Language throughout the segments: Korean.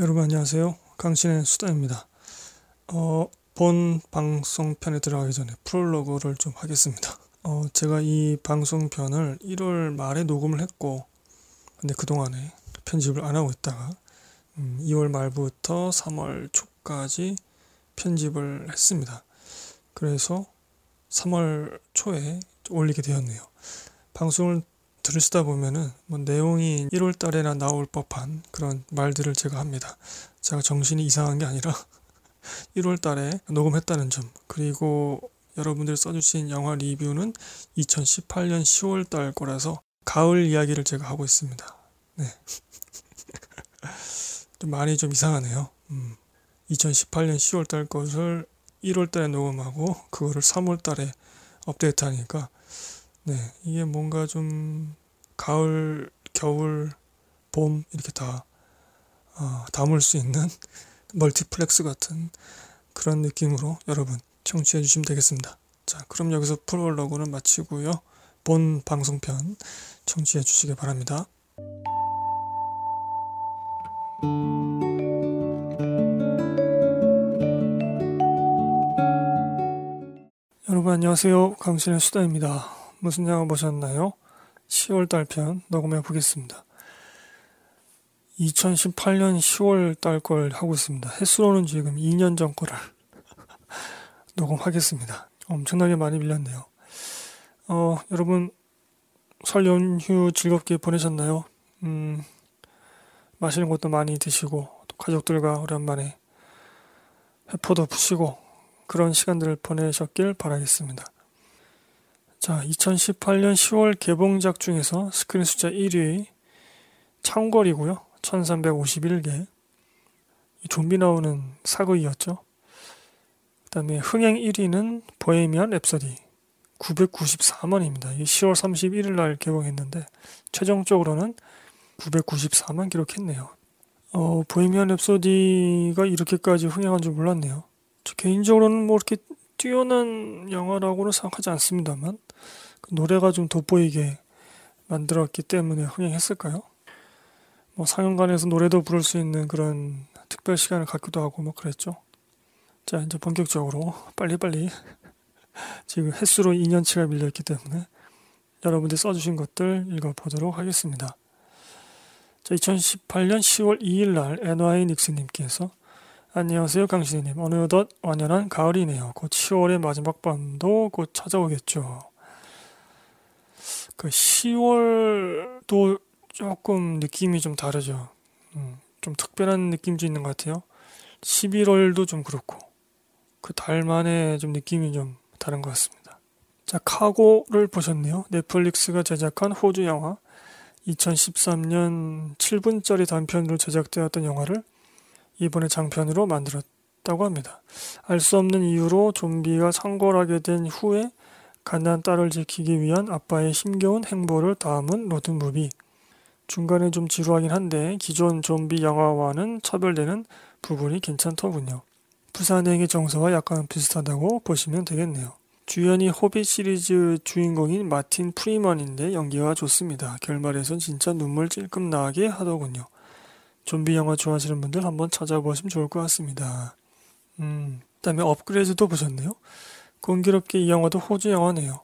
여러분 안녕하세요. 강신의 수다입니다. 어, 본 방송편에 들어가기 전에 프롤로그를 좀 하겠습니다. 어, 제가 이 방송편을 1월 말에 녹음을 했고, 근데 그동안에 편집을 안 하고 있다가, 음, 2월 말부터 3월 초까지 편집을 했습니다. 그래서 3월 초에 올리게 되었네요. 방송을 들으시다 보면은 뭐 내용이 1월 달에나 나올 법한 그런 말들을 제가 합니다. 제가 정신이 이상한 게 아니라 1월 달에 녹음했다는 점 그리고 여러분들이 써주신 영화 리뷰는 2018년 10월 달 거라서 가을 이야기를 제가 하고 있습니다. 네. 좀 많이 좀 이상하네요. 음. 2018년 10월 달 것을 1월 달에 녹음하고 그거를 3월 달에 업데이트 하니까 네, 이게 뭔가 좀 가을, 겨울, 봄 이렇게 다 어, 담을 수 있는 멀티플렉스 같은 그런 느낌으로 여러분 청취해 주시면 되겠습니다. 자, 그럼 여기서 프롤로그는 마치고요. 본 방송편 청취해 주시기 바랍니다. 여러분 안녕하세요. 강신의 수다입니다. 무슨 영화 보셨나요? 10월 달편 녹음해 보겠습니다. 2018년 10월 달 걸 하고 있습니다. 횟수로는 지금 2년 전 거를 녹음하겠습니다. 엄청나게 많이 밀렸네요. 어, 여러분 설 연휴 즐겁게 보내셨나요? 음, 맛있는 것도 많이 드시고 또 가족들과 오랜만에 회포도 푸시고 그런 시간들을 보내셨길 바라겠습니다. 자, 2018년 10월 개봉작 중에서 스크린 숫자 1위 창궐이고요. 1351개. 좀비 나오는 사극이었죠. 그 다음에 흥행 1위는 보헤미안 랩서디 994만입니다. 10월 31일 날 개봉했는데 최종적으로는 994만 기록했네요. 어, 보헤미안 랩소디가 이렇게까지 흥행한 줄 몰랐네요. 저 개인적으로는 뭐 이렇게 뛰어난 영화라고는 생각하지 않습니다만 그 노래가 좀 돋보이게 만들었기 때문에 흥행했을까요? 뭐 상영관에서 노래도 부를 수 있는 그런 특별 시간을 갖기도 하고 뭐 그랬죠. 자 이제 본격적으로 빨리빨리 지금 횟수로 2년치가 밀려있기 때문에 여러분들이 써주신 것들 읽어보도록 하겠습니다. 자 2018년 10월 2일 날 NY 닉스님께서 안녕하세요 강신님 어느덧 완연한 가을이네요. 곧 10월의 마지막 밤도 곧 찾아오겠죠. 그 10월도 조금 느낌이 좀 다르죠. 음, 좀 특별한 느낌도 있는 것 같아요. 11월도 좀 그렇고 그 달만의 좀 느낌이 좀 다른 것 같습니다. 자 카고를 보셨네요. 넷플릭스가 제작한 호주 영화 2013년 7분짜리 단편으로 제작되었던 영화를 이번에 장편으로 만들었다고 합니다. 알 수 없는 이유로 좀비가 창궐하게 된 후에 갓난 딸을 지키기 위한 아빠의 힘겨운 행보를 담은 로드무비. 중간에 좀 지루하긴 한데 기존 좀비 영화와는 차별되는 부분이 괜찮더군요. 부산행의 정서와 약간 비슷하다고 보시면 되겠네요. 주연이 호빗 시리즈 주인공인 마틴 프리먼인데 연기가 좋습니다. 결말에선 진짜 눈물 찔끔 나게 하더군요. 좀비 영화 좋아하시는 분들 한번 찾아보시면 좋을 것 같습니다. 음, 그다음에 업그레이드도 보셨네요. 공교롭게 이 영화도 호주 영화네요.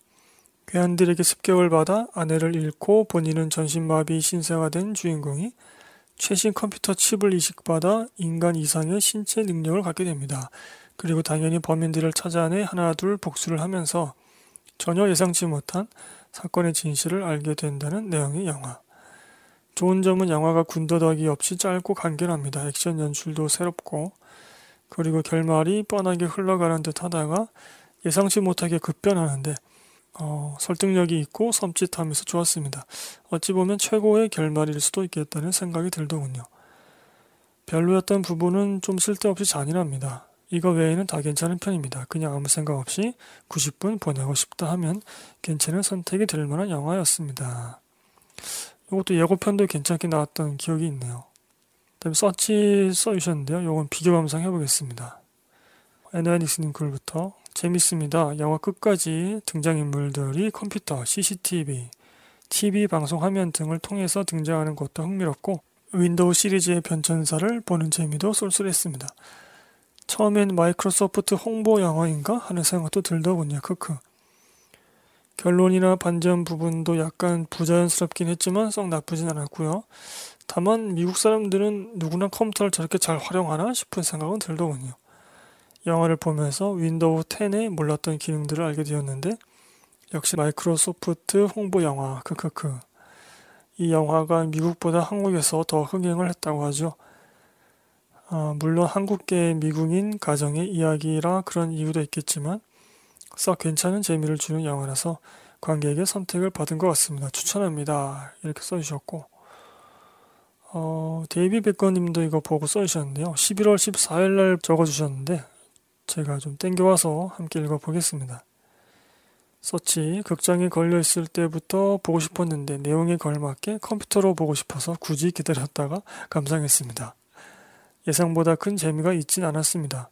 괴한들에게 습격을 받아 아내를 잃고 본인은 전신마비 신세가 된 주인공이 최신 컴퓨터 칩을 이식받아 인간 이상의 신체 능력을 갖게 됩니다. 그리고 당연히 범인들을 찾아내 하나 둘 복수를 하면서 전혀 예상치 못한 사건의 진실을 알게 된다는 내용의 영화. 좋은 점은 영화가 군더더기 없이 짧고 간결합니다. 액션 연출도 새롭고 그리고 결말이 뻔하게 흘러가는 듯 하다가 예상치 못하게 급변하는데 어, 설득력이 있고 섬찟하면서 좋았습니다. 어찌 보면 최고의 결말일 수도 있겠다는 생각이 들더군요. 별로였던 부분은 좀 쓸데없이 잔인합니다. 이거 외에는 다 괜찮은 편입니다. 그냥 아무 생각 없이 90분 보내고 싶다 하면 괜찮은 선택이 될 만한 영화였습니다. 이것도 예고편도 괜찮게 나왔던 기억이 있네요. 다음에 서치 써주셨는데요. 이건 비교 감상 해보겠습니다. 에나닉스님 글부터 재밌습니다. 영화 끝까지 등장인물들이 컴퓨터, CCTV, TV 방송 화면 등을 통해서 등장하는 것도 흥미롭고 윈도우 시리즈의 변천사를 보는 재미도 쏠쏠했습니다. 처음엔 마이크로소프트 홍보 영화인가 하는 생각도 들더군요. 크크. 결론이나 반전 부분도 약간 부자연스럽긴 했지만 썩 나쁘진 않았고요. 다만 미국 사람들은 누구나 컴퓨터를 저렇게 잘 활용하나 싶은 생각은 들더군요. 영화를 보면서 윈도우 10에 몰랐던 기능들을 알게 되었는데 역시 마이크로소프트 홍보 영화 크크크 이 영화가 미국보다 한국에서 더 흥행을 했다고 하죠. 아, 물론 한국계 미국인 가정의 이야기라 그런 이유도 있겠지만 썩 괜찮은 재미를 주는 영화라서 관객에게 선택을 받은 것 같습니다. 추천합니다. 이렇게 써주셨고 어, 데이비 베컴님도 이거 보고 써주셨는데요. 11월 14일 날 적어주셨는데 제가 좀 땡겨와서 함께 읽어보겠습니다. 서치 극장에 걸려 있을 때부터 보고 싶었는데 내용에 걸맞게 컴퓨터로 보고 싶어서 굳이 기다렸다가 감상했습니다. 예상보다 큰 재미가 있진 않았습니다.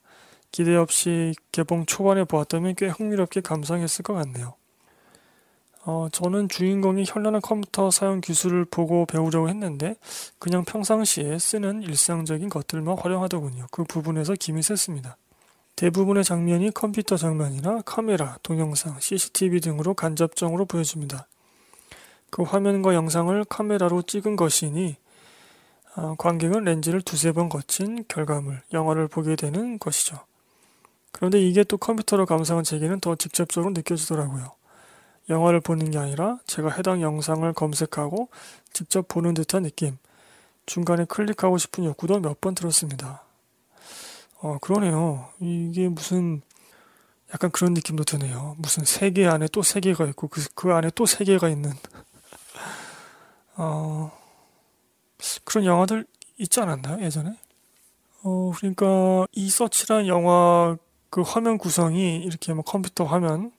기대 없이 개봉 초반에 보았다면 꽤 흥미롭게 감상했을 것 같네요. 어, 저는 주인공이 현란한 컴퓨터 사용 기술을 보고 배우려고 했는데 그냥 평상시에 쓰는 일상적인 것들만 활용하더군요. 그 부분에서 김이 셌습니다. 대부분의 장면이 컴퓨터 장면이나 카메라, 동영상, CCTV 등으로 간접적으로 보여집니다. 그 화면과 영상을 카메라로 찍은 것이니 어, 관객은 렌즈를 두세 번 거친 결과물, 영화를 보게 되는 것이죠. 그런데 이게 또 컴퓨터로 감상한 제게는 더 직접적으로 느껴지더라고요. 영화를 보는 게 아니라 제가 해당 영상을 검색하고 직접 보는 듯한 느낌. 중간에 클릭하고 싶은 욕구도 몇 번 들었습니다. 어, 그러네요. 이게 무슨 약간 그런 느낌도 드네요. 무슨 세계 안에 또 세계가 있고 그, 그 안에 또 세계가 있는 어, 그런 영화들 있지 않았나요? 예전에? 어, 그러니까 이 서치란 영화 그 화면 구성이 이렇게 뭐 컴퓨터 화면,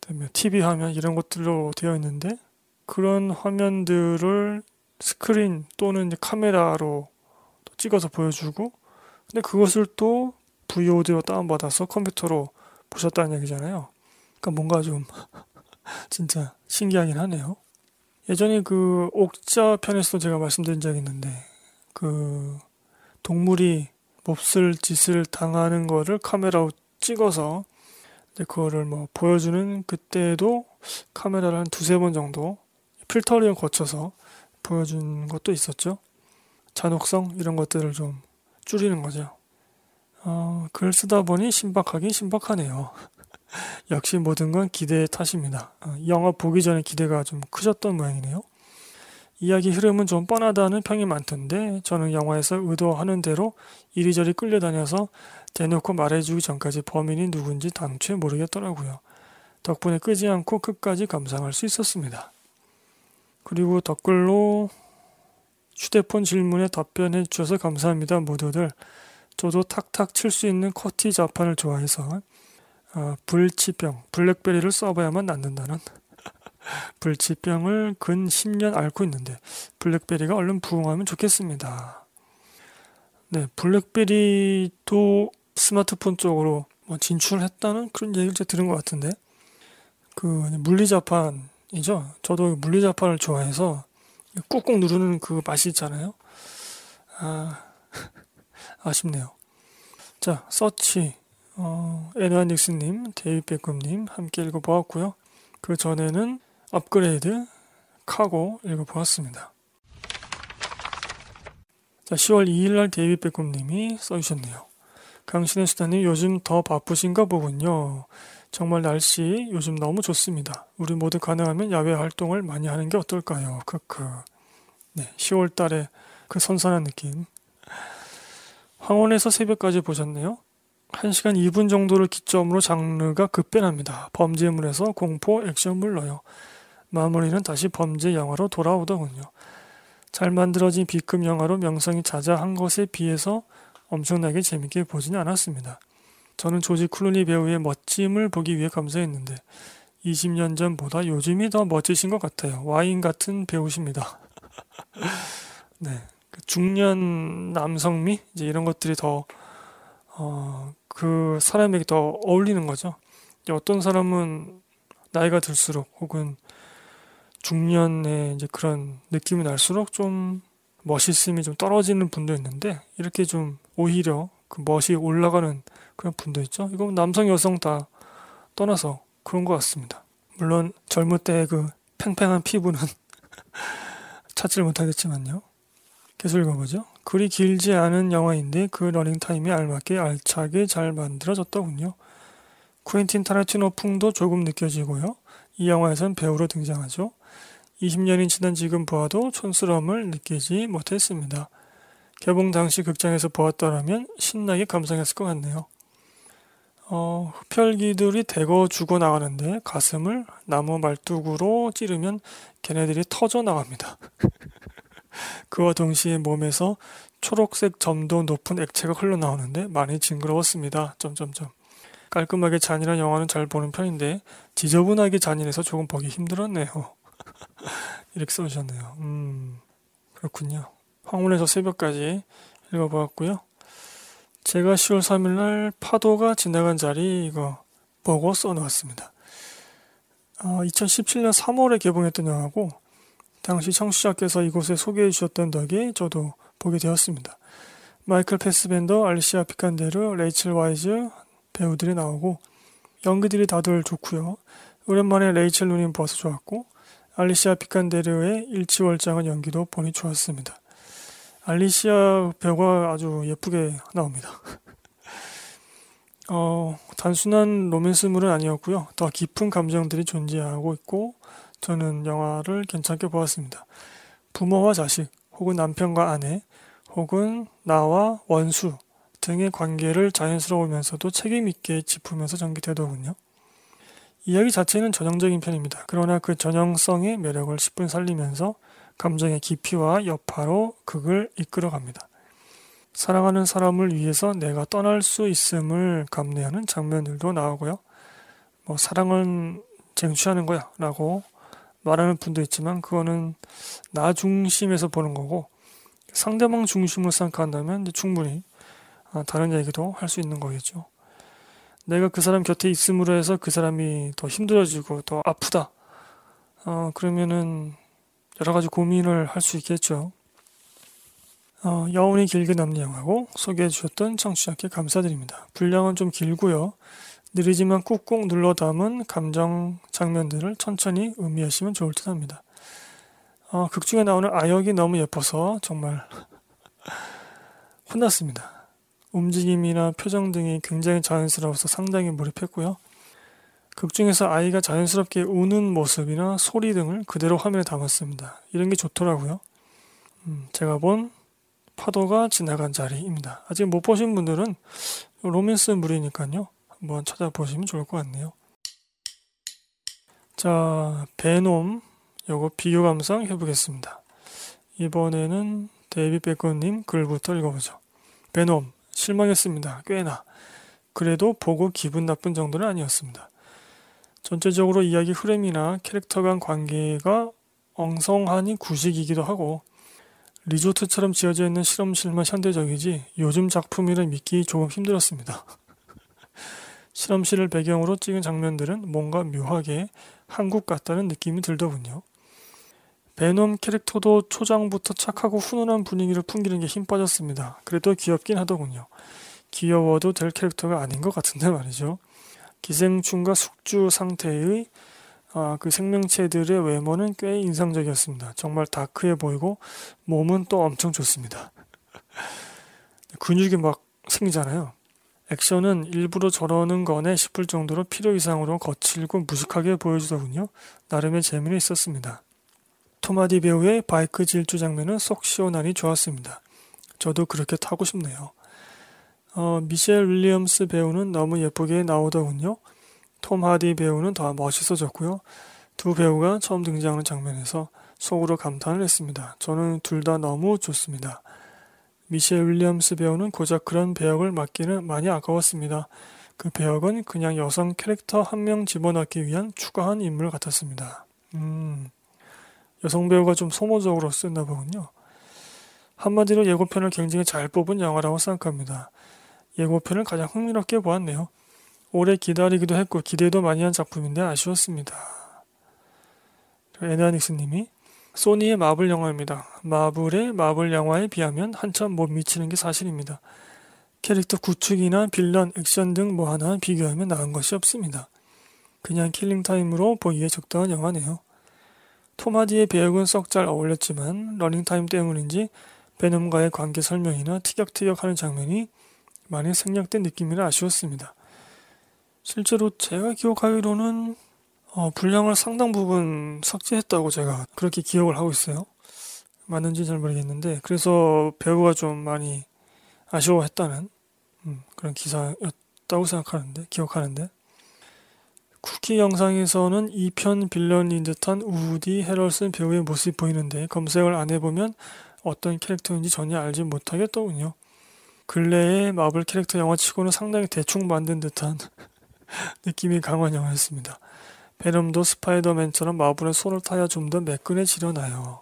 그다음에 TV 화면 이런 것들로 되어 있는데 그런 화면들을 스크린 또는 카메라로 찍어서 보여주고 근데 그것을 또 VOD로 다운받아서 컴퓨터로 보셨다는 얘기잖아요. 그러니까 뭔가 좀 진짜 신기하긴 하네요. 예전에 그 옥자 편에서도 제가 말씀드린 적이 있는데 그 동물이 몹쓸 짓을 당하는 거를 카메라로 찍어서 그거를 뭐 보여주는 그때도 카메라를 한 두세 번 정도 필터링을 거쳐서 보여준 것도 있었죠. 잔혹성 이런 것들을 좀 줄이는 거죠. 어, 글 쓰다 보니 신박하긴 신박하네요. 역시 모든 건 기대의 탓입니다. 어, 영화 보기 전에 기대가 좀 크셨던 모양이네요. 이야기 흐름은 좀 뻔하다는 평이 많던데 저는 영화에서 의도하는 대로 이리저리 끌려다녀서 대놓고 말해주기 전까지 범인이 누군지 당최 모르겠더라고요. 덕분에 끄지 않고 끝까지 감상할 수 있었습니다. 그리고 댓글로 휴대폰 질문에 답변해 주셔서 감사합니다 모두들. 저도 탁탁 칠 수 있는 커티 자판을 좋아해서 어, 불치병, 블랙베리를 써봐야만 낫는다는 불치병을 근 10년 앓고 있는데 블랙베리가 얼른 부흥하면 좋겠습니다. 네, 블랙베리도 스마트폰 쪽으로 뭐 진출했다는 그런 얘기를 제가 들은 것 같은데 그 물리자판이죠. 저도 물리자판을 좋아해서 꾹꾹 누르는 그 맛이 있잖아요. 아, 아쉽네요. 자, 서치, 어, 에드완 닉스님, 데이비 베컴님 함께 읽어보았고요. 그 전에는 업그레이드, 카고 읽어보았습니다. 자, 10월 2일날 데이비 베컴님이 써주셨네요. 강신의 수다님 요즘 더 바쁘신가 보군요. 정말 날씨 요즘 너무 좋습니다. 우리 모두 가능하면 야외 활동을 많이 하는 게 어떨까요? 크크. 네, 10월 달에 그 선선한 느낌. 황혼에서 새벽까지 보셨네요. 1시간 2분 정도를 기점으로 장르가 급변합니다. 범죄물에서 공포, 액션물로요. 마무리는 다시 범죄 영화로 돌아오더군요. 잘 만들어진 B급 영화로 명성이 자자한 것에 비해서 엄청나게 재밌게 보지는 않았습니다. 저는 조지 클루니 배우의 멋짐을 보기 위해 감사했는데 20년 전보다 요즘이 더 멋지신 것 같아요. 와인 같은 배우십니다. 네. 그 중년 남성미 이제 이런 것들이 더 어, 그 사람에게 더 어울리는 거죠. 어떤 사람은 나이가 들수록 혹은 중년의 이제 그런 느낌이 날수록 좀 멋있음이 좀 떨어지는 분도 있는데 이렇게 좀 오히려 그 멋이 올라가는 그런 분도 있죠. 이건 남성 여성 다 떠나서 그런 것 같습니다. 물론 젊을 때 그 팽팽한 피부는 찾지를 못하겠지만요. 계속 읽어보죠. 글이 길지 않은 영화인데 그 러닝타임에 알맞게 알차게 잘 만들어졌더군요. 쿠엔틴 타라티노 풍도 조금 느껴지고요. 이 영화에선 배우로 등장하죠. 20년이 지난 지금 보아도 촌스러움을 느끼지 못했습니다. 개봉 당시 극장에서 보았더라면 신나게 감상했을 것 같네요. 어, 흡혈귀들이 대거 죽어 나가는데 가슴을 나무 말뚝으로 찌르면 걔네들이 터져 나갑니다. 그와 동시에 몸에서 초록색 점도 높은 액체가 흘러나오는데 많이 징그러웠습니다. 점점점. 깔끔하게 잔인한 영화는 잘 보는 편인데 지저분하게 잔인해서 조금 보기 힘들었네요. 이렇게 써주셨네요. 음, 그렇군요. 황혼에서 새벽까지 읽어보았고요. 제가 10월 3일날 파도가 지나간 자리 이거 보고 써놓았습니다. 어, 2017년 3월에 개봉했던 영화고 당시 청취자께서 이곳에 소개해 주셨던 덕에 저도 보게 되었습니다. 마이클 패스벤더, 알리시아 비칸데르, 레이첼 와이즈 배우들이 나오고 연기들이 다들 좋고요. 오랜만에 레이첼 누님 봐서 좋았고 알리시아 피칸데르의 일치월장한 연기도 보니 좋았습니다. 알리시아 배우가 아주 예쁘게 나옵니다. 어, 단순한 로맨스물은 아니었고요. 더 깊은 감정들이 존재하고 있고 저는 영화를 괜찮게 보았습니다. 부모와 자식, 혹은 남편과 아내, 혹은 나와 원수 등의 관계를 자연스러우면서도 책임있게 짚으면서 전개되더군요. 이야기 자체는 전형적인 편입니다. 그러나 그 전형성의 매력을 10분 살리면서 감정의 깊이와 여파로 극을 이끌어갑니다. 사랑하는 사람을 위해서 내가 떠날 수 있음을 감내하는 장면들도 나오고요. 뭐 사랑은 쟁취하는 거야 라고 말하는 분도 있지만 그거는 나 중심에서 보는 거고 상대방 중심으로 생각한다면 충분히 아, 다른 얘기도 할 수 있는 거겠죠. 내가 그 사람 곁에 있음으로 해서 그 사람이 더 힘들어지고 더 아프다. 어, 그러면은 여러 가지 고민을 할 수 있겠죠. 어, 여운이 길게 남는 영화고 소개해 주셨던 청취자께 감사드립니다. 분량은 좀 길고요. 느리지만 꾹꾹 눌러 담은 감정 장면들을 천천히 음미하시면 좋을 듯 합니다. 어, 극 중에 나오는 아역이 너무 예뻐서 정말 혼났습니다. 움직임이나 표정 등이 굉장히 자연스러워서 상당히 몰입했고요. 극 중에서 아이가 자연스럽게 우는 모습이나 소리 등을 그대로 화면에 담았습니다. 이런 게 좋더라고요. 음, 제가 본 파도가 지나간 자리입니다. 아직 못 보신 분들은 로맨스 물이니까요. 한번 찾아보시면 좋을 것 같네요. 자, 베놈 요거 비교 감상 해보겠습니다. 이번에는 데이비 베컴님 글부터 읽어보죠. 베놈 실망했습니다. 꽤나. 그래도 보고 기분 나쁜 정도는 아니었습니다. 전체적으로 이야기 흐름이나 캐릭터 간 관계가 엉성하니 구식이기도 하고 리조트처럼 지어져 있는 실험실만 현대적이지 요즘 작품이라 믿기 조금 힘들었습니다. 실험실을 배경으로 찍은 장면들은 뭔가 묘하게 한국 같다는 느낌이 들더군요. 베놈 캐릭터도 초장부터 착하고 훈훈한 분위기를 풍기는 게 힘 빠졌습니다. 그래도 귀엽긴 하더군요. 귀여워도 될 캐릭터가 아닌 것 같은데 말이죠. 기생충과 숙주 상태의 아, 그 생명체들의 외모는 꽤 인상적이었습니다. 정말 다크해 보이고 몸은 또 엄청 좋습니다. 근육이 막 생기잖아요. 액션은 일부러 저러는 거네 싶을 정도로 필요 이상으로 거칠고 무식하게 보여주더군요. 나름의 재미는 있었습니다. 토마디 배우의 바이크 질주 장면은 속 시원하니 좋았습니다. 저도 그렇게 타고 싶네요. 어, 미셸 윌리엄스 배우는 너무 예쁘게 나오더군요. 톰 하디 배우는 더 멋있어졌고요. 두 배우가 처음 등장하는 장면에서 속으로 감탄을 했습니다. 저는 둘 다 너무 좋습니다. 미셸 윌리엄스 배우는 고작 그런 배역을 맡기는 많이 아까웠습니다. 그 배역은 그냥 여성 캐릭터 한 명 집어넣기 위한 추가한 인물 같았습니다. 음, 여성 배우가 좀 소모적으로 쓰나 보군요. 한마디로 예고편을 굉장히 잘 뽑은 영화라고 생각합니다. 예고편을 가장 흥미롭게 보았네요. 오래 기다리기도 했고 기대도 많이 한 작품인데 아쉬웠습니다. 에나닉스 님이 소니의 마블 영화입니다. 마블의 마블 영화에 비하면 한참 못 미치는 게 사실입니다. 캐릭터 구축이나 빌런, 액션 등 뭐 하나 비교하면 나은 것이 없습니다. 그냥 킬링타임으로 보기에 적당한 영화네요. 톰 하디의 배역은 썩 잘 어울렸지만 러닝타임 때문인지 베놈과의 관계 설명이나 티격태격하는 장면이 많이 생략된 느낌이라 아쉬웠습니다. 실제로 제가 기억하기로는 어, 분량을 상당 부분 삭제했다고 제가 그렇게 기억을 하고 있어요. 맞는지 잘 모르겠는데 그래서 배우가 좀 많이 아쉬워했다는 음, 그런 기사였다고 생각하는데 기억하는데 쿠키 영상에서는 2편 빌런인 듯한 우디 헤럴슨 배우의 모습이 보이는데 검색을 안 해보면 어떤 캐릭터인지 전혀 알지 못하겠더군요. 근래의 마블 캐릭터 영화치고는 상당히 대충 만든 듯한 느낌이 강한 영화였습니다. 베놈도 스파이더맨처럼 마블의 손을 타야 좀 더 매끈해지려나요.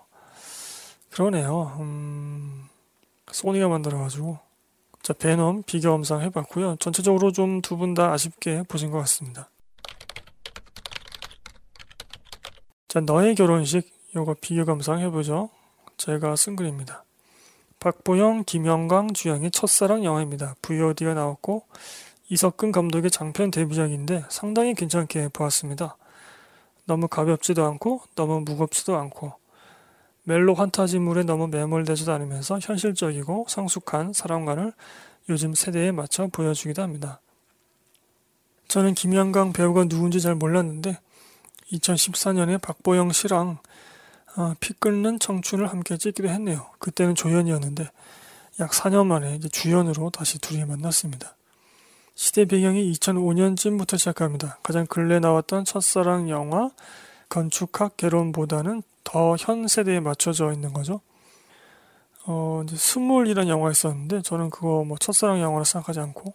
그러네요. 음, 소니가 만들어가지고 자 베놈 비교 감상 해봤고요. 전체적으로 좀 두 분 다 아쉽게 보신 것 같습니다. 자 너의 결혼식 요거 비교 감상 해보죠. 제가 쓴 글입니다. 박보영, 김영광 주연의 첫사랑 영화입니다. VOD가 나왔고 이석근 감독의 장편 데뷔작인데 상당히 괜찮게 보았습니다. 너무 가볍지도 않고 너무 무겁지도 않고 멜로 환타지물에 너무 매몰되지도 않으면서 현실적이고 성숙한 사랑관을 요즘 세대에 맞춰 보여주기도 합니다. 저는 김양강 배우가 누군지 잘 몰랐는데 2014년에 박보영 씨랑 어, 피 끓는 청춘을 함께 찍기도 했네요. 그때는 조연이었는데 약 4년 만에 이제 주연으로 다시 둘이 만났습니다. 시대 배경이 2005년쯤부터 시작합니다. 가장 근래 나왔던 첫사랑 영화 건축학 개론보다는 더 현 세대에 맞춰져 있는 거죠. 어, 이제 스물이라는 영화 있었는데 저는 그거 뭐 첫사랑 영화로 생각하지 않고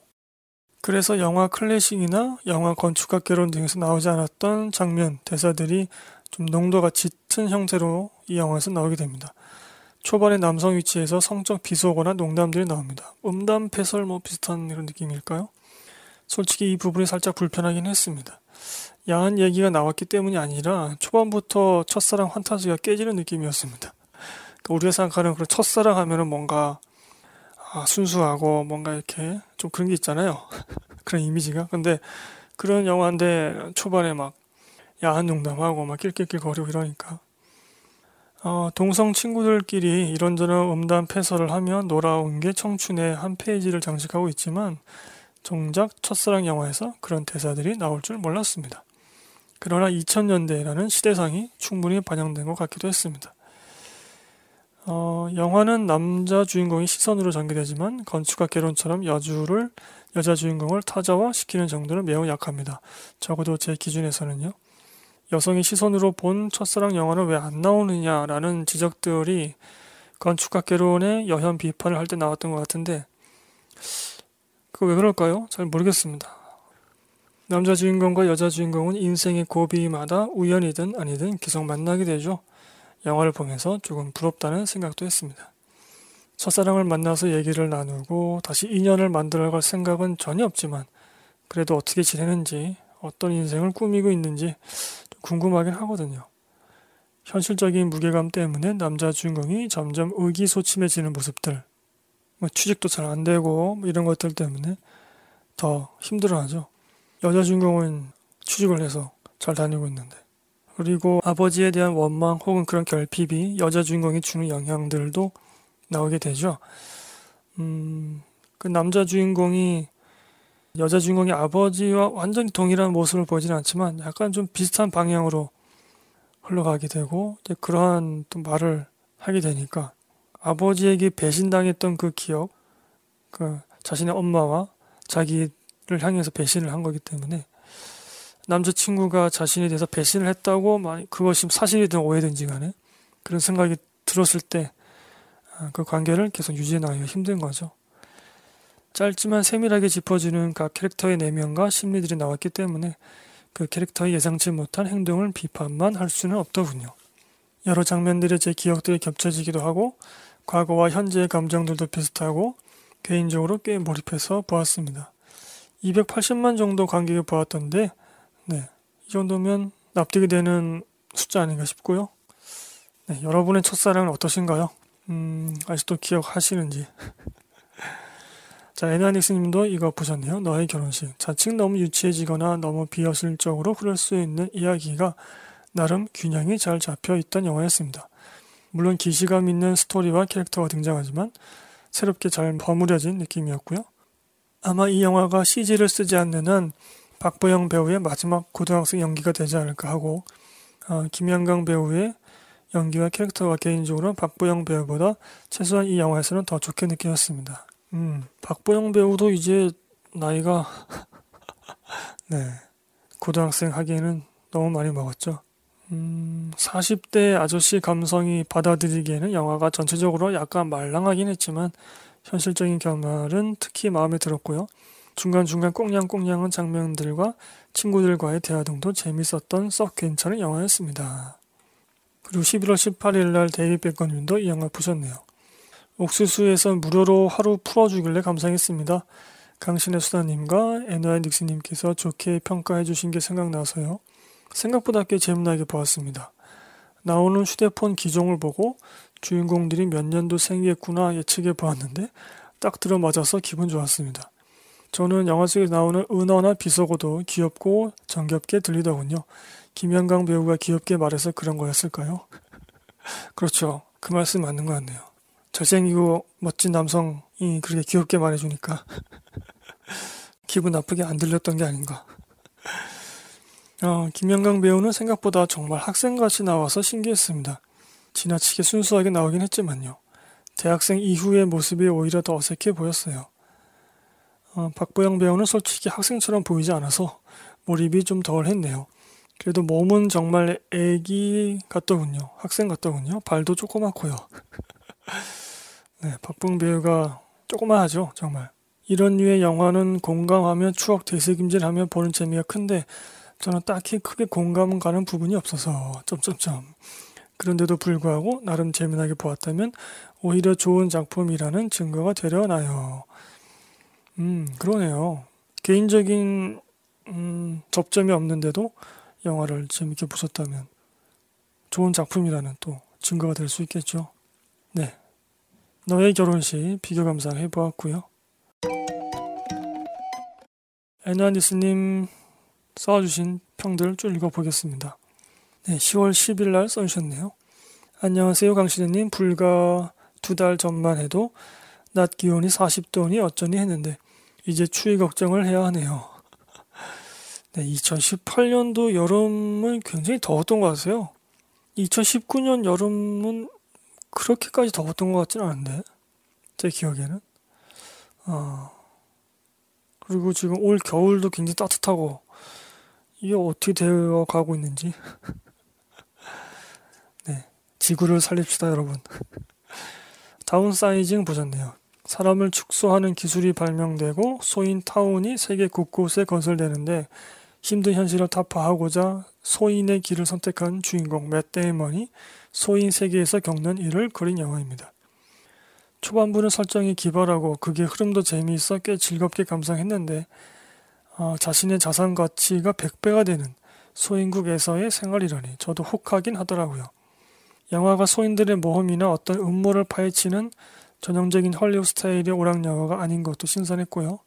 그래서 영화 클래식이나 영화 건축학 개론 등에서 나오지 않았던 장면, 대사들이 좀 농도가 짙은 형태로 이 영화에서 나오게 됩니다. 초반에 남성 위치에서 성적 비속어나 농담들이 나옵니다. 음담 패설 뭐 비슷한 이런 느낌일까요? 솔직히 이 부분이 살짝 불편하긴 했습니다. 야한 얘기가 나왔기 때문이 아니라 초반부터 첫사랑 환타지가 깨지는 느낌이었습니다. 그러니까 우리가 생각하는 그런 첫사랑 하면은 뭔가 아, 순수하고 뭔가 이렇게 좀 그런 게 있잖아요. 그런 이미지가. 근데 그런 영화인데 초반에 막 야한 농담하고 막 낄낄낄 거리고 이러니까 어, 동성 친구들끼리 이런저런 음담 패설을 하며 놀아온 게 청춘의 한 페이지를 장식하고 있지만 정작 첫사랑 영화에서 그런 대사들이 나올 줄 몰랐습니다. 그러나 2000년대라는 시대상이 충분히 반영된 것 같기도 했습니다. 어, 영화는 남자 주인공이 시선으로 전개되지만 건축학 개론처럼 여주를 여자 주인공을 타자화 시키는 정도는 매우 약합니다. 적어도 제 기준에서는요. 여성의 시선으로 본 첫사랑 영화는 왜 안 나오느냐라는 지적들이 건축학 개론의 여현 비판을 할 때 나왔던 것 같은데 그거 왜 그럴까요? 잘 모르겠습니다. 남자 주인공과 여자 주인공은 인생의 고비마다 우연이든 아니든 계속 만나게 되죠. 영화를 보면서 조금 부럽다는 생각도 했습니다. 첫사랑을 만나서 얘기를 나누고 다시 인연을 만들어 갈 생각은 전혀 없지만 그래도 어떻게 지내는지 어떤 인생을 꾸미고 있는지 궁금하긴 하거든요. 현실적인 무게감 때문에 남자 주인공이 점점 의기소침해지는 모습들 뭐 취직도 잘 안 되고 뭐 이런 것들 때문에 더 힘들어하죠. 여자 주인공은 취직을 해서 잘 다니고 있는데 그리고 아버지에 대한 원망 혹은 그런 결핍이 여자 주인공이 주는 영향들도 나오게 되죠. 음, 그 남자 주인공이 여자 주인공이 아버지와 완전히 동일한 모습을 보지는 않지만 약간 좀 비슷한 방향으로 흘러가게 되고 그러한 또 말을 하게 되니까 아버지에게 배신당했던 그 기억, 그 자신의 엄마와 자기를 향해서 배신을 한 거기 때문에 남자친구가 자신에 대해서 배신을 했다고 그것이 사실이든 오해든지 간에 그런 생각이 들었을 때그 아, 관계를 계속 유지해 나가기가 힘든 거죠. 짧지만 세밀하게 짚어주는 각 캐릭터의 내면과 심리들이 나왔기 때문에 그 캐릭터의 예상치 못한 행동을 비판만 할 수는 없더군요. 여러 장면들의 제 기억들이 겹쳐지기도 하고 과거와 현재의 감정들도 비슷하고 개인적으로 꽤 몰입해서 보았습니다. 280만 정도 관객이 보았던데 네, 이 정도면 납득이 되는 숫자 아닌가 싶고요. 네, 여러분의 첫사랑은 어떠신가요? 음, 아직도 기억하시는지. 자, 에나닉스님도 이거 보셨네요. 너의 결혼식. 자칭 너무 유치해지거나 너무 비현실적으로 흐를 수 있는 이야기가 나름 균형이 잘 잡혀 있던 영화였습니다. 물론 기시감 있는 스토리와 캐릭터가 등장하지만 새롭게 잘 버무려진 느낌이었고요. 아마 이 영화가 CG를 쓰지 않는 한 박보영 배우의 마지막 고등학생 연기가 되지 않을까 하고 어, 김양강 배우의 연기와 캐릭터가 개인적으로 박보영 배우보다 최소한 이 영화에서는 더 좋게 느껴졌습니다. 음, 박보영 배우도 이제 나이가 네 고등학생 하기에는 너무 많이 먹었죠. 음, 40대 아저씨 감성이 받아들이기에는 영화가 전체적으로 약간 말랑하긴 했지만 현실적인 결말은 특히 마음에 들었고요. 중간중간 꽁냥꽁냥한 장면들과 친구들과의 대화 등도 재밌었던 썩 괜찮은 영화였습니다. 그리고 11월 18일 날 데이비 백건님도 이 영화 보셨네요. 옥수수에서 무료로 하루 풀어주길래 감상했습니다. 강신의 수다님과 에너의 닉스님께서 좋게 평가해 주신 게 생각나서요. 생각보다 꽤 재미나게 보았습니다. 나오는 휴대폰 기종을 보고 주인공들이 몇 년도 생이겠구나 예측해 보았는데 딱 들어맞아서 기분 좋았습니다. 저는 영화 속에 나오는 은어나 비속어도 귀엽고 정겹게 들리더군요. 김현강 배우가 귀엽게 말해서 그런 거였을까요? 그렇죠. 그 말씀 맞는 것 같네요. 잘생기고 멋진 남성이 그렇게 귀엽게 말해주니까 기분 나쁘게 안 들렸던 게 아닌가. 어, 김영강 배우는 생각보다 정말 학생같이 나와서 신기했습니다. 지나치게 순수하게 나오긴 했지만요. 대학생 이후의 모습이 오히려 더 어색해 보였어요. 어, 박보영 배우는 솔직히 학생처럼 보이지 않아서 몰입이 좀 덜 했네요. 그래도 몸은 정말 애기 같더군요. 학생 같더군요. 발도 조그맣고요. 네, 박보영 배우가 조그마하죠, 정말. 이런 류의 영화는 공감하며 추억 되새김질하며 보는 재미가 큰데 저는 딱히 크게 공감 가는 부분이 없어서 점점점 그런데도 불구하고 나름 재미나게 보았다면 오히려 좋은 작품이라는 증거가 되려나요. 음 그러네요. 개인적인 음, 접점이 없는데도 영화를 재밌게 보셨다면 좋은 작품이라는 또 증거가 될 수 있겠죠. 네. 너의 결혼식 비교 감상 해보았고요. 애나니스님 써주신 평들 쭉 읽어보겠습니다. 네, 10월 10일 날 써주셨네요. 안녕하세요, 강시대님. 불과 두 달 전만 해도 낮 기온이 40도니 어쩌니 했는데 이제 추위 걱정을 해야 하네요. 네, 2018년도 여름은 굉장히 더웠던 것 같아요. 2019년 여름은 그렇게까지 더웠던 것 같지는 않은데 제 기억에는. 어, 그리고 지금 올 겨울도 굉장히 따뜻하고 이게 어떻게 되어 가고 있는지. 네. 지구를 살립시다, 여러분. 다운사이징 보셨네요. 사람을 축소하는 기술이 발명되고 소인 타운이 세계 곳곳에 건설되는데 힘든 현실을 타파하고자 소인의 길을 선택한 주인공 맷 데이먼이 소인 세계에서 겪는 일을 그린 영화입니다. 초반부는 설정이 기발하고 그게 흐름도 재미있어 꽤 즐겁게 감상했는데 어, 자신의 자산 가치가 100배가 되는 소인국에서의 생활이라니 저도 혹하긴 하더라고요. 영화가 소인들의 모험이나 어떤 음모를 파헤치는 전형적인 헐리우드 스타일의 오락 영화가 아닌 것도 신선했고요.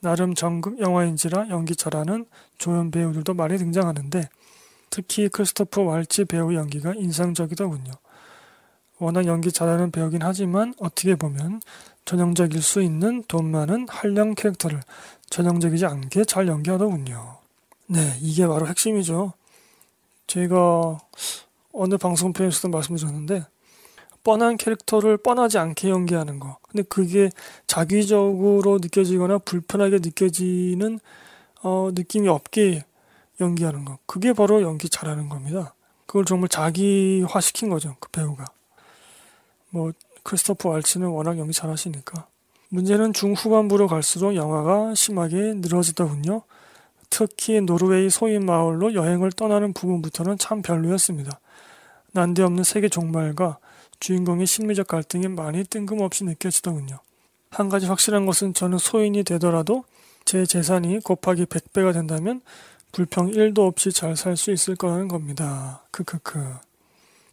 나름 전극 영화인지라 연기 잘하는 조연 배우들도 많이 등장하는데 특히 크리스토퍼 왈츠 배우 연기가 인상적이더군요. 워낙 연기 잘하는 배우긴 하지만 어떻게 보면 전형적일 수 있는 돈 많은 한량 캐릭터를 전형적이지 않게 잘 연기하더군요. 네, 이게 바로 핵심이죠. 제가 어느 방송편에서도 말씀드렸는데 뻔한 캐릭터를 뻔하지 않게 연기하는 거. 근데 그게 자기적으로 느껴지거나 불편하게 느껴지는 어, 느낌이 없게 연기하는 거. 그게 바로 연기 잘하는 겁니다. 그걸 정말 자기화 시킨 거죠. 그 배우가. 뭐 크리스토퍼 왈츠는 워낙 연기 잘하시니까. 문제는 중후반부로 갈수록 영화가 심하게 늘어지더군요. 특히 노르웨이 소인 마을로 여행을 떠나는 부분부터는 참 별로였습니다. 난데없는 세계 종말과 주인공의 심리적 갈등이 많이 뜬금없이 느껴지더군요. 한 가지 확실한 것은 저는 소인이 되더라도 제 재산이 곱하기 100배가 된다면 불평 1도 없이 잘 살 수 있을 거라는 겁니다. 크크크.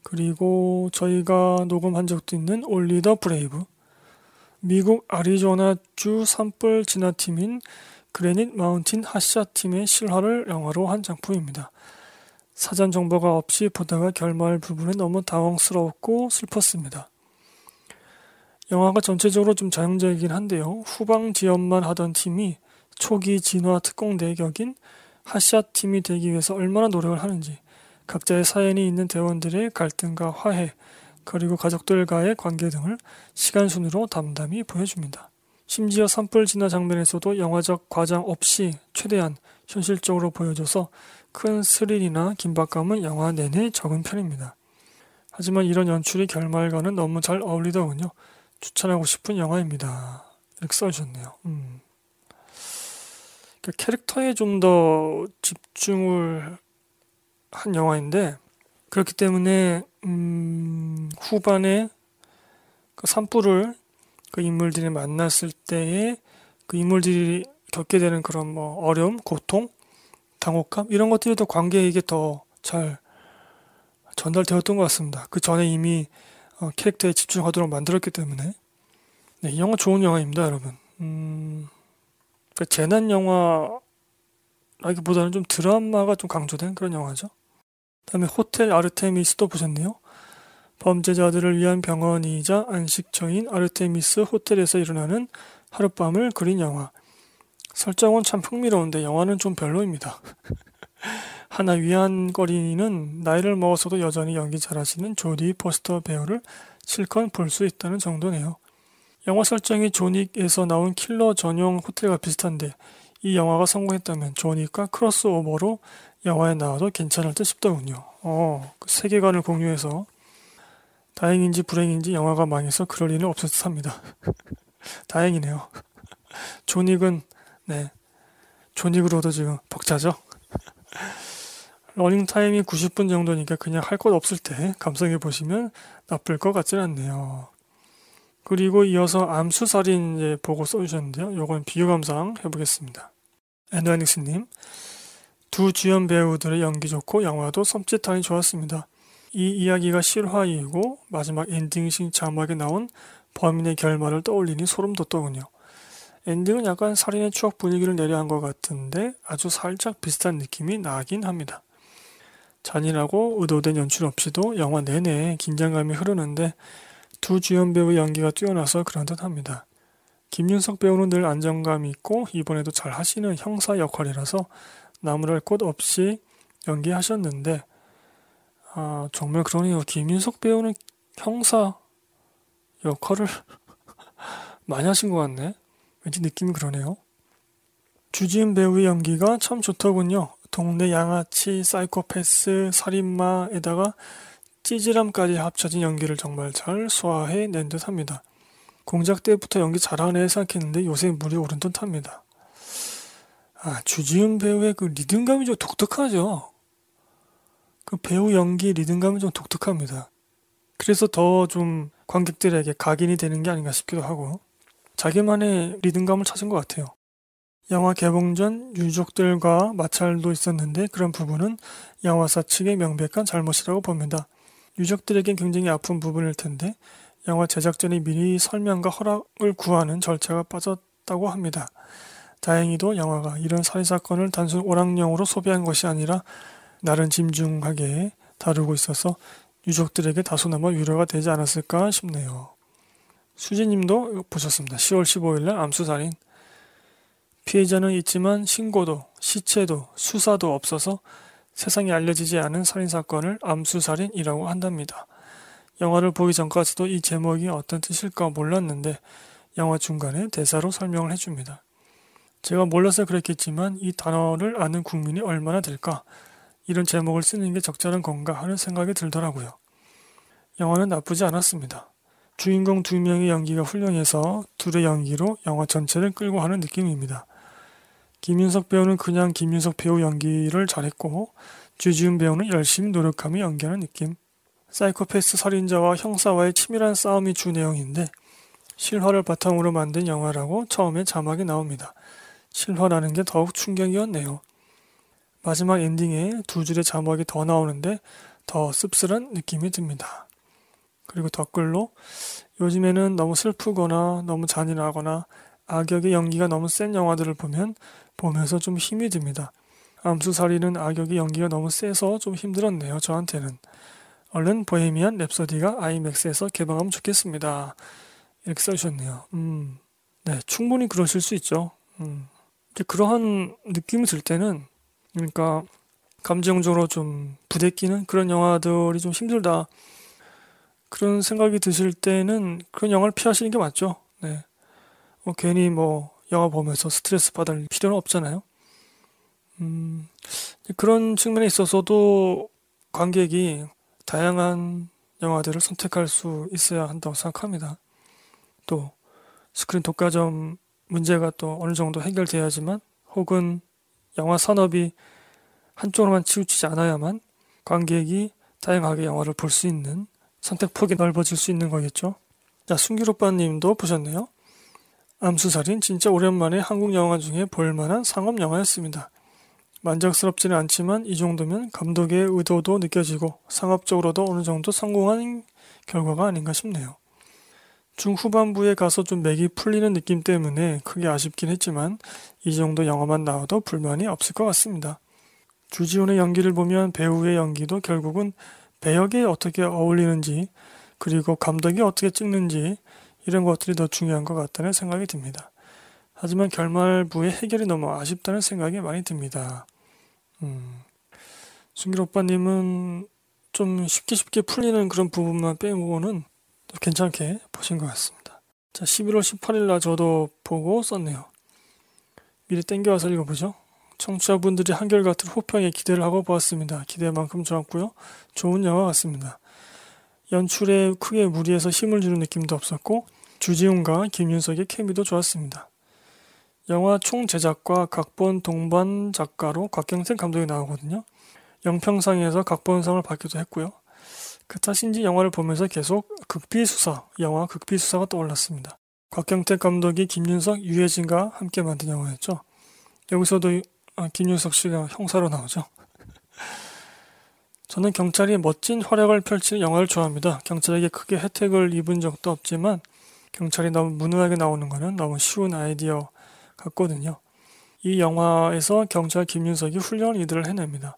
그리고 저희가 녹음한 적도 있는 Only the Brave, 미국 아리조나주 산불 진화팀인 Granite Mountain Hotshot 팀의 실화를 영화로 한 작품입니다. 사전 정보가 없이 보다가 결말 부분에 너무 당황스러웠고 슬펐습니다. 영화가 전체적으로 좀 전형적이긴 한데요. 후방 지원만 하던 팀이 초기 진화 특공 대 격인 하샤 팀이 되기 위해서 얼마나 노력을 하는지 각자의 사연이 있는 대원들의 갈등과 화해 그리고 가족들과의 관계 등을 시간 순으로 담담히 보여줍니다. 심지어 산불 진화 장면에서도 영화적 과장 없이 최대한 현실적으로 보여줘서 큰 스릴이나 긴박감은 영화 내내 적은 편입니다. 하지만 이런 연출이 결말과는 너무 잘 어울리더군요. 추천하고 싶은 영화입니다. 이렇게 써주셨네요. 음. 그 캐릭터에 좀 더 집중을 한 영화인데 그렇기 때문에 음, 후반에 그 산불을 그 인물들이 만났을 때에 그 인물들이 겪게 되는 그런 뭐 어려움, 고통, 당혹감 이런 것들이 더 관계에게 더 잘 전달되었던 것 같습니다. 그 전에 이미 어, 캐릭터에 집중하도록 만들었기 때문에 네, 이 영화 좋은 영화입니다, 여러분. 음, 그 재난 영화라기보다는 좀 드라마가 좀 강조된 그런 영화죠. 다음에 호텔 아르테미스도 보셨네요. 범죄자들을 위한 병원이자 안식처인 아르테미스 호텔에서 일어나는 하룻밤을 그린 영화. 설정은 참 흥미로운데 영화는 좀 별로입니다. 하나 위안거리는 나이를 먹어서도 여전히 연기 잘하시는 조디 포스터 배우를 실컷 볼 수 있다는 정도네요. 영화 설정이 조닉에서 나온 킬러 전용 호텔과 비슷한데 이 영화가 성공했다면 조닉과 크로스오버로 영화에 나와도 괜찮을 듯 싶더군요. 어, 그 세계관을 공유해서 다행인지 불행인지 영화가 망해서 그럴 일은 없을 듯 합니다. 다행이네요. 조닉은 네 조닉으로도 지금 벅차죠. 러닝타임이 90분 정도니까 그냥 할 것 없을 때 감상해 보시면 나쁠 것 같진 않네요. 그리고 이어서 암수살인 이제 보고 써주셨는데요. 요건 비교 감상 해보겠습니다. 앤드니스님 두 주연 배우들의 연기 좋고 영화도 섬찟하니 좋았습니다. 이 이야기가 실화이고 마지막 엔딩식 자막에 나온 범인의 결말을 떠올리니 소름 돋더군요. 엔딩은 약간 살인의 추억 분위기를 내려한 것 같은데 아주 살짝 비슷한 느낌이 나긴 합니다. 잔인하고 의도된 연출 없이도 영화 내내 긴장감이 흐르는데 두 주연 배우의 연기가 뛰어나서 그런 듯 합니다. 김윤석 배우는 늘 안정감이 있고 이번에도 잘 하시는 형사 역할이라서 나무랄 곳 없이 연기하셨는데 아 정말 그러네요. 김윤석 배우는 형사 역할을 많이 하신 것 같네. 왠지 느낌이 그러네요. 주지은 배우의 연기가 참 좋더군요. 동네 양아치, 사이코패스, 살인마에다가 찌질함까지 합쳐진 연기를 정말 잘 소화해 낸 듯합니다. 공작 때부터 연기 잘하네 생각했는데 요새 물이 오른 듯합니다. 아, 주지훈 배우의 그 리듬감이 좀 독특하죠. 그 배우 연기 리듬감이 좀 독특합니다. 그래서 더 좀 관객들에게 각인이 되는 게 아닌가 싶기도 하고 자기만의 리듬감을 찾은 것 같아요. 영화 개봉 전 유족들과 마찰도 있었는데 그런 부분은 영화사 측의 명백한 잘못이라고 봅니다. 유족들에겐 굉장히 아픈 부분일 텐데 영화 제작 전에 미리 설명과 허락을 구하는 절차가 빠졌다고 합니다. 다행히도 영화가 이런 살인사건을 단순 오락용으로 소비한 것이 아니라 나름 짐중하게 다루고 있어서 유족들에게 다소나마 위로가 되지 않았을까 싶네요. 수지님도 보셨습니다. 10월 15일날 암수살인. 피해자는 있지만 신고도, 시체도, 수사도 없어서 세상에 알려지지 않은 살인사건을 암수살인이라고 한답니다. 영화를 보기 전까지도 이 제목이 어떤 뜻일까 몰랐는데 영화 중간에 대사로 설명을 해줍니다. 제가 몰라서 그랬겠지만 이 단어를 아는 국민이 얼마나 될까? 이런 제목을 쓰는 게 적절한 건가 하는 생각이 들더라고요. 영화는 나쁘지 않았습니다. 주인공 두 명의 연기가 훌륭해서 둘의 연기로 영화 전체를 끌고 하는 느낌입니다. 김윤석 배우는 그냥 김윤석 배우 연기를 잘했고 주지훈 배우는 열심히 노력하며 연기하는 느낌. 사이코패스 살인자와 형사와의 치밀한 싸움이 주 내용인데 실화를 바탕으로 만든 영화라고 처음에 자막이 나옵니다. 실화라는 게 더욱 충격이었네요. 마지막 엔딩에 두 줄의 자막이 더 나오는데 더 씁쓸한 느낌이 듭니다. 그리고 댓글로 요즘에는 너무 슬프거나 너무 잔인하거나 악역의 연기가 너무 센 영화들을 보면 보면서 좀 힘이 듭니다. 암수살이는 악역의 연기가 너무 세서 좀 힘들었네요. 저한테는. 얼른 보헤미안 랩소디가 아이맥스에서 개방하면 좋겠습니다. 이렇게 써주셨네요. 음, 네, 충분히 그러실 수 있죠. 음, 그러한 느낌이 들 때는, 그러니까, 감정적으로 좀 부대끼는 그런 영화들이 좀 힘들다. 그런 생각이 드실 때는 그런 영화를 피하시는 게 맞죠. 네. 뭐 괜히 뭐 영화 보면서 스트레스 받을 필요는 없잖아요. 음, 그런 측면에 있어서도 관객이 다양한 영화들을 선택할 수 있어야 한다고 생각합니다. 또 스크린 독과점 문제가 또 어느 정도 해결돼야지만 혹은 영화 산업이 한쪽으로만 치우치지 않아야만 관객이 다양하게 영화를 볼 수 있는 선택 폭이 넓어질 수 있는 거겠죠. 자, 순길 오빠님도 보셨네요. 암수살인 진짜 오랜만에 한국 영화 중에 볼만한 상업 영화였습니다. 만족스럽지는 않지만 이 정도면 감독의 의도도 느껴지고 상업적으로도 어느 정도 성공한 결과가 아닌가 싶네요. 중후반부에 가서 좀 맥이 풀리는 느낌 때문에 크게 아쉽긴 했지만 이 정도 영화만 나와도 불만이 없을 것 같습니다. 주지훈의 연기를 보면 배우의 연기도 결국은 배역에 어떻게 어울리는지 그리고 감독이 어떻게 찍는지 이런 것들이 더 중요한 것 같다는 생각이 듭니다. 하지만 결말부의 해결이 너무 아쉽다는 생각이 많이 듭니다. 음, 순길 오빠님은 좀 쉽게 쉽게 풀리는 그런 부분만 빼고는 괜찮게 보신 것 같습니다. 자, 11월 18일 날 저도 보고 썼네요. 미리 땡겨와서 읽어보죠. 청취자분들이 한결같은 호평에 기대를 하고 보았습니다. 기대만큼 좋았고요. 좋은 영화 같습니다. 연출에 크게 무리해서 힘을 주는 느낌도 없었고 주지훈과 김윤석의 케미도 좋았습니다. 영화 총 제작과 각본 동반 작가로 곽경생 감독이 나오거든요. 영평상에서 각본상을 받기도 했고요. 그 탓인지 영화를 보면서 계속 극비수사, 영화 극비수사가 떠올랐습니다. 곽경택 감독이 김윤석, 유해진과 함께 만든 영화였죠. 여기서도 아, 김윤석 씨가 형사로 나오죠. 저는 경찰이 멋진 활약을 펼치는 영화를 좋아합니다. 경찰에게 크게 혜택을 입은 적도 없지만 경찰이 너무 무능하게 나오는 것은 너무 쉬운 아이디어 같거든요. 이 영화에서 경찰 김윤석이 훌륭한 일들을 해냅니다.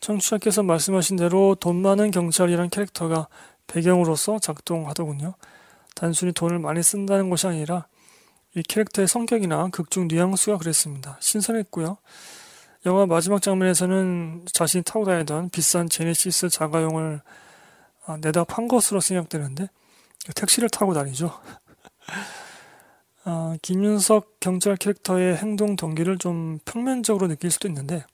청취자께서 말씀하신 대로 돈 많은 경찰이란 캐릭터가 배경으로서 작동하더군요. 단순히 돈을 많이 쓴다는 것이 아니라 이 캐릭터의 성격이나 극중 뉘앙스가 그랬습니다. 신선했고요. 영화 마지막 장면에서는 자신이 타고 다니던 비싼 제네시스 자가용을 아, 내다 판 것으로 생각되는데 택시를 타고 다니죠. 아, 김윤석 경찰 캐릭터의 행동 동기를 좀 평면적으로 느낄 수도 있는데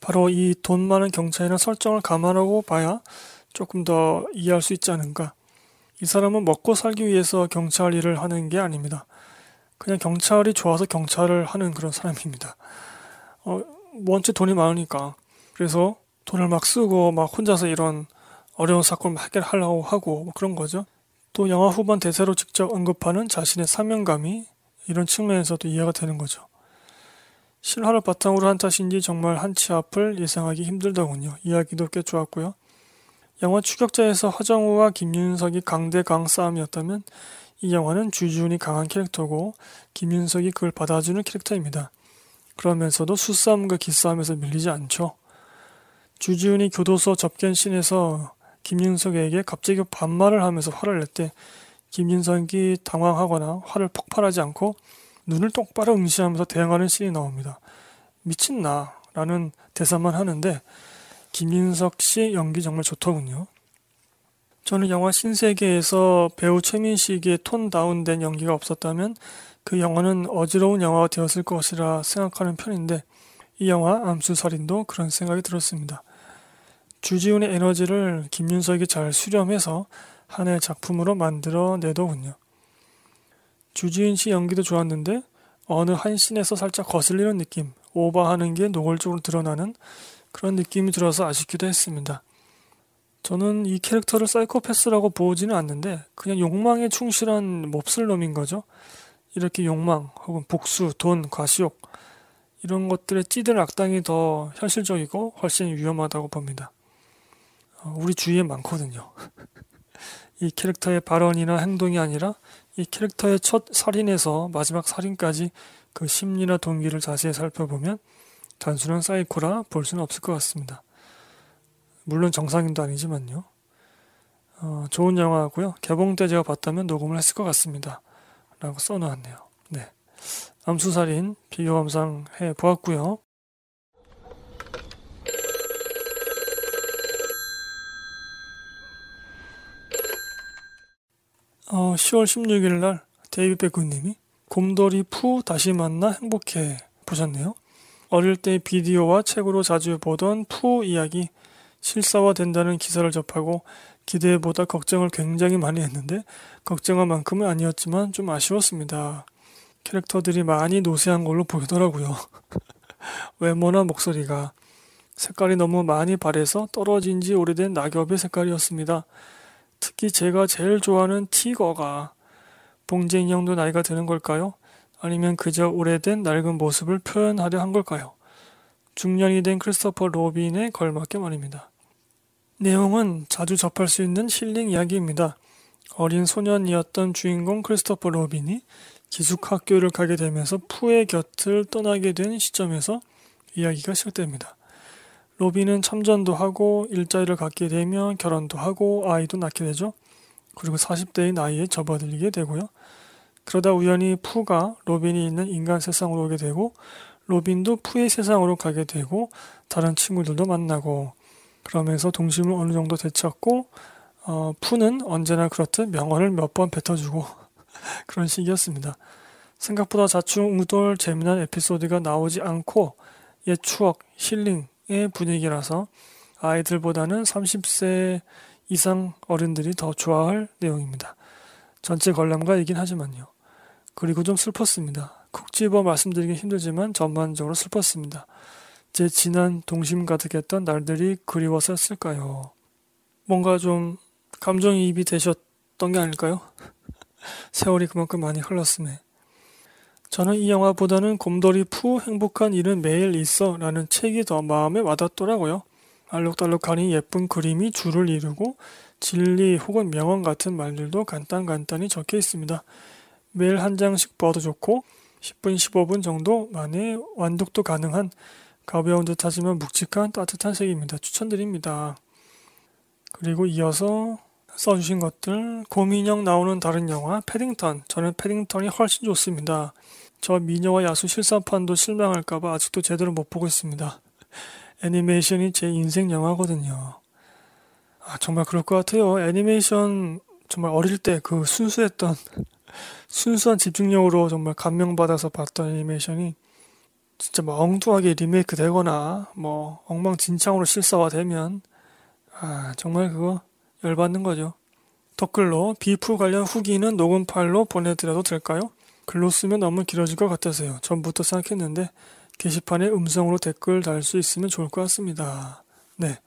바로 이 돈 많은 경찰이라는 설정을 감안하고 봐야 조금 더 이해할 수 있지 않은가. 이 사람은 먹고 살기 위해서 경찰 일을 하는 게 아닙니다. 그냥 경찰이 좋아서 경찰을 하는 그런 사람입니다. 어, 원체 돈이 많으니까. 그래서 돈을 막 쓰고 막 혼자서 이런 어려운 사건을 해결하려고 하고 뭐 그런 거죠. 또 영화 후반 대사로 직접 언급하는 자신의 사명감이 이런 측면에서도 이해가 되는 거죠. 실화를 바탕으로 한 탓인지 정말 한치 앞을 예상하기 힘들더군요. 이야기도 꽤 좋았고요. 영화 추격자에서 허정우와 김윤석이 강대강 싸움이었다면 이 영화는 주지훈이 강한 캐릭터고 김윤석이 그걸 받아주는 캐릭터입니다. 그러면서도 수싸움과 기싸움에서 밀리지 않죠. 주지훈이 교도소 접견신에서 김윤석에게 갑자기 반말을 하면서 화를 낼 때 김윤석이 당황하거나 화를 폭발하지 않고 눈을 똑바로 응시하면서 대응하는 씬이 나옵니다. 미친나 라는 대사만 하는데 김윤석 씨 연기 정말 좋더군요. 저는 영화 신세계에서 배우 최민식의 tone down된 연기가 없었다면 그 영화는 어지러운 영화가 되었을 것이라 생각하는 편인데 이 영화 암수살인도 그런 생각이 들었습니다. 주지훈의 에너지를 김윤석이 잘 수렴해서 하나의 작품으로 만들어내더군요. 주지훈 씨 연기도 좋았는데 어느 한 씬에서 살짝 거슬리는 느낌, 오버하는 게 노골적으로 드러나는 그런 느낌이 들어서 아쉽기도 했습니다. 저는 이 캐릭터를 사이코패스라고 보지는 않는데 그냥 욕망에 충실한 몹쓸 놈인 거죠. 이렇게 욕망 혹은 복수, 돈, 과시욕 이런 것들에 찌든 악당이 더 현실적이고 훨씬 위험하다고 봅니다. 어, 우리 주위에 많거든요. 이 캐릭터의 발언이나 행동이 아니라 이 캐릭터의 첫 살인에서 마지막 살인까지 그 심리나 동기를 자세히 살펴보면 단순한 사이코라 볼 수는 없을 것 같습니다. 물론 정상인도 아니지만요. 어, 좋은 영화고요. 개봉 때 제가 봤다면 녹음을 했을 것 같습니다. 라고 써놓았네요. 네. 암수살인 비교 감상해 보았고요. 어, 10월 16일 날 데이비 베크님이 곰돌이 푸 다시 만나 행복해 보셨네요. 어릴 때 비디오와 책으로 자주 보던 푸 이야기 실사화된다는 기사를 접하고 기대보다 걱정을 굉장히 많이 했는데 걱정한 만큼은 아니었지만 좀 아쉬웠습니다. 캐릭터들이 많이 노쇠한 걸로 보이더라고요. 외모나 목소리가 색깔이 너무 많이 바래서 떨어진 지 오래된 낙엽의 색깔이었습니다. 특히 제가 제일 좋아하는 티거가 봉제 인형도 나이가 드는 걸까요? 아니면 그저 오래된 낡은 모습을 표현하려 한 걸까요? 중년이 된 크리스토퍼 로빈에 걸맞게 말입니다. 내용은 자주 접할 수 있는 힐링 이야기입니다. 어린 소년이었던 주인공 크리스토퍼 로빈이 기숙학교를 가게 되면서 푸의 곁을 떠나게 된 시점에서 이야기가 시작됩니다. 로빈은 참전도 하고 일자리를 갖게 되면 결혼도 하고 아이도 낳게 되죠. 그리고 40대의 나이에 접어들게 되고요. 그러다 우연히 푸가 로빈이 있는 인간 세상으로 오게 되고 로빈도 푸의 세상으로 가게 되고 다른 친구들도 만나고 그러면서 동심을 어느 정도 되찾고 어, 푸는 언제나 그렇듯 명언을 몇 번 뱉어주고 그런 식이었습니다. 생각보다 좌충우돌 재미난 에피소드가 나오지 않고 옛 추억, 힐링, 의 분위기라서 아이들보다는 30세 이상 어른들이 더 좋아할 내용입니다. 전체 관람가이긴 하지만요. 그리고 좀 슬펐습니다. 콕 집어 말씀드리기 힘들지만 전반적으로 슬펐습니다. 제 지난 동심 가득했던 날들이 그리워서였을까요? 뭔가 좀 감정이입이 되셨던 게 아닐까요? 세월이 그만큼 많이 흘렀음에. 저는 이 영화보다는 곰돌이 푸 행복한 일은 매일 있어 라는 책이 더 마음에 와닿더라고요. 알록달록하니 예쁜 그림이 줄을 이루고 진리 혹은 명언 같은 말들도 간단간단히 적혀 있습니다. 매일 한 장씩 봐도 좋고 10분 15분 정도 만에 완독도 가능한 가벼운 듯 하지만 묵직한 따뜻한 색입니다. 추천드립니다. 그리고 이어서 써주신 것들 고민형 나오는 다른 영화 패딩턴 저는 패딩턴이 훨씬 좋습니다. 저 미녀와 야수 실사판도 실망할까봐 아직도 제대로 못 보고 있습니다. 애니메이션이 제 인생 영화거든요. 아, 정말 그럴 것 같아요. 애니메이션 정말 어릴 때 그 순수했던, 순수한 집중력으로 정말 감명받아서 봤던 애니메이션이 진짜 뭐 엉뚱하게 리메이크 되거나 뭐 엉망진창으로 실사화되면 아, 정말 그거 열받는 거죠. 댓글로 비프 관련 후기는 녹음 파일로 보내드려도 될까요? 글로 쓰면 너무 길어질 것 같아서요. 전부터 생각했는데 게시판에 음성으로 댓글 달 수 있으면 좋을 것 같습니다. 네.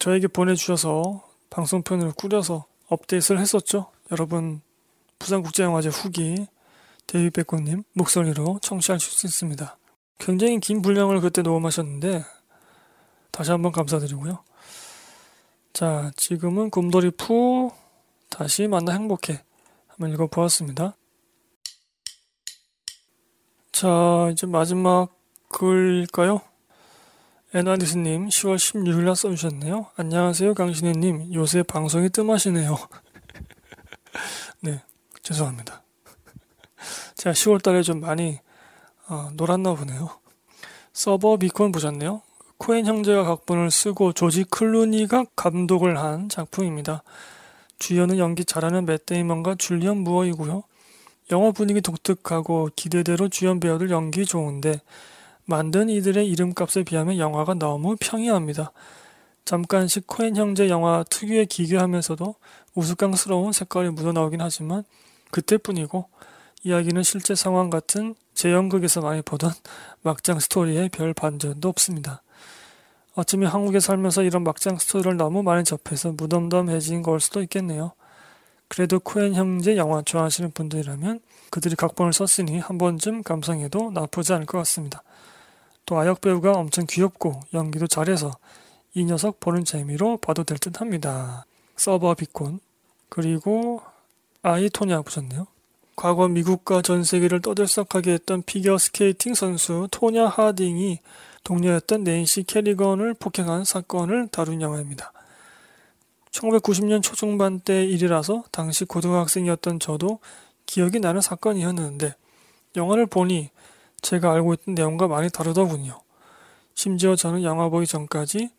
저에게 보내주셔서 방송편을 꾸려서 업데이트를 했었죠. 여러분 부산국제영화제 후기 데이비백고님 목소리로 청취할 수 있습니다. 굉장히 긴 분량을 그때 녹음하셨는데 다시 한번 감사드리고요. 자 지금은 곰돌이 푸 다시 만나 행복해 한번 읽어보았습니다. 자, 이제 마지막 글일까요? 에나디스님, 10월 16일날 써주셨네요. 안녕하세요, 강신혜님. 요새 방송이 뜸하시네요. 네, 죄송합니다. 제가 10월달에 좀 많이 어, 놀았나 보네요. 서버 비콘 보셨네요. 코엔 형제가 각본을 쓰고 조지 클루니가 감독을 한 작품입니다. 주연은 연기 잘하는 맷 데이먼과 줄리언 무어이고요. 영화 분위기 독특하고 기대대로 주연 배우들 연기 좋은데 만든 이들의 이름값에 비하면 영화가 너무 평이합니다. 잠깐씩 코엔 형제 영화 특유의 기괴하면서도 우스꽝스러운 색깔이 묻어나오긴 하지만 그때뿐이고 이야기는 실제 상황 같은 재연극에서 많이 보던 막장 스토리에 별 반전도 없습니다. 어쩌면 한국에 살면서 이런 막장 스토리를 너무 많이 접해서 무덤덤해진 걸 수도 있겠네요. 그래도 코엔 형제 영화 좋아하시는 분들이라면 그들이 각본을 썼으니 한 번쯤 감상해도 나쁘지 않을 것 같습니다. 또 아역 배우가 엄청 귀엽고 연기도 잘해서 이 녀석 보는 재미로 봐도 될 듯 합니다. Suburbicon 그리고 I, Tonya 보셨네요. 과거 미국과 전 세계를 떠들썩하게 했던 피겨 스케이팅 선수 토냐 하딩이 동료였던 낸시 캐리건을 폭행한 사건을 다룬 영화입니다. 1990년 초중반 때 일이라서 당시 고등학생이었던 저도 기억이 나는 사건이었는데 영화를 보니 제가 알고 있던 내용과 많이 다르더군요. 심지어 저는 영화 보기 전까지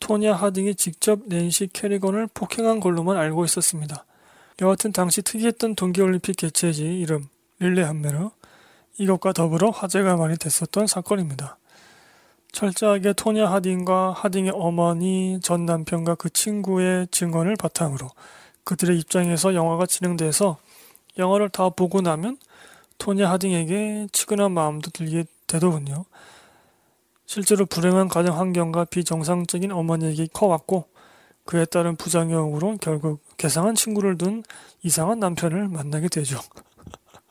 토냐 하딩이 직접 낸시 캐리건을 폭행한 걸로만 알고 있었습니다. 여하튼 당시 특이했던 동계올림픽 개최지 이름 릴레 한메르 이것과 더불어 화제가 많이 됐었던 사건입니다. 철저하게 토냐 하딩과 하딩의 어머니, 전 남편과 그 친구의 증언을 바탕으로 그들의 입장에서 영화가 진행돼서 영화를 다 보고 나면 토냐 하딩에게 치근한 마음도 들게 되더군요. 실제로 불행한 가정 환경과 비정상적인 어머니에게 커왔고 그에 따른 부작용으로 결국 괴상한 친구를 둔 이상한 남편을 만나게 되죠.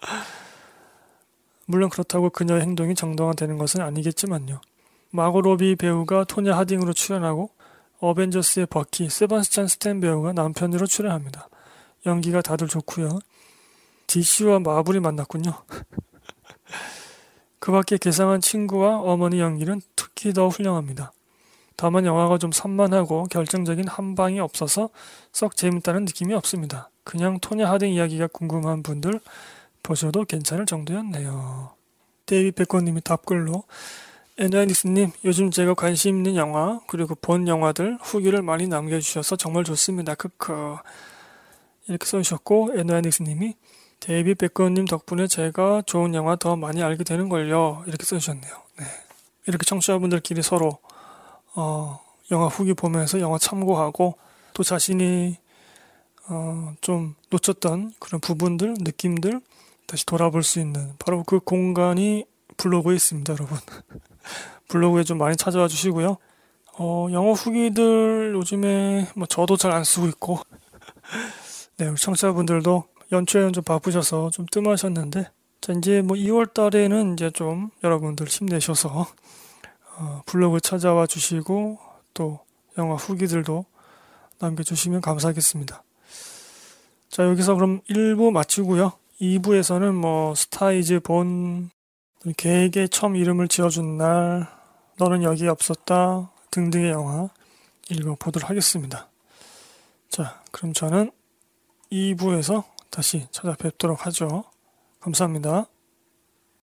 물론 그렇다고 그녀의 행동이 정당화되는 것은 아니겠지만요. 마고 로비 배우가 토냐 하딩으로 출연하고 어벤져스의 버키, 세바스찬 스탠 배우가 남편으로 출연합니다. 연기가 다들 좋고요. DC와 마블이 만났군요. 그 밖에 개상한 친구와 어머니 연기는 특히 더 훌륭합니다. 다만 영화가 좀 산만하고 결정적인 한 방이 없어서 썩 재밌다는 느낌이 없습니다. 그냥 토냐 하딩 이야기가 궁금한 분들 보셔도 괜찮을 정도였네요. 데이비 백건님이 답글로 에나이닉스님, 요즘 제가 관심 있는 영화, 그리고 본 영화들 후기를 많이 남겨주셔서 정말 좋습니다. 크크. 이렇게 써주셨고, 에나이닉스님이 데이비 백건님 덕분에 제가 좋은 영화 더 많이 알게 되는걸요. 이렇게 써주셨네요. 네. 이렇게 청취자분들끼리 서로, 어, 영화 후기 보면서 영화 참고하고, 또 자신이, 어, 좀 놓쳤던 그런 부분들, 느낌들, 다시 돌아볼 수 있는, 바로 그 공간이 블로그에 있습니다, 여러분. 블로그에 좀 많이 찾아와 주시고요. 어, 영어 후기들 요즘에 뭐 저도 잘 안 쓰고 있고, 네, 우리 청취자분들도 연초에는 좀 바쁘셔서 좀 뜸하셨는데, 자, 이제 뭐 2월 달에는 이제 좀 여러분들 힘내셔서, 어, 블로그 찾아와 주시고, 또 영화 후기들도 남겨주시면 감사하겠습니다. 자, 여기서 그럼 1부 마치고요. 2부에서는 뭐 Star Is Born 계획에 처음 이름을 지어준 날, 너는 여기 없었다 등등의 영화 읽어보도록 하겠습니다. 자, 그럼 저는 2부에서 다시 찾아뵙도록 하죠. 감사합니다.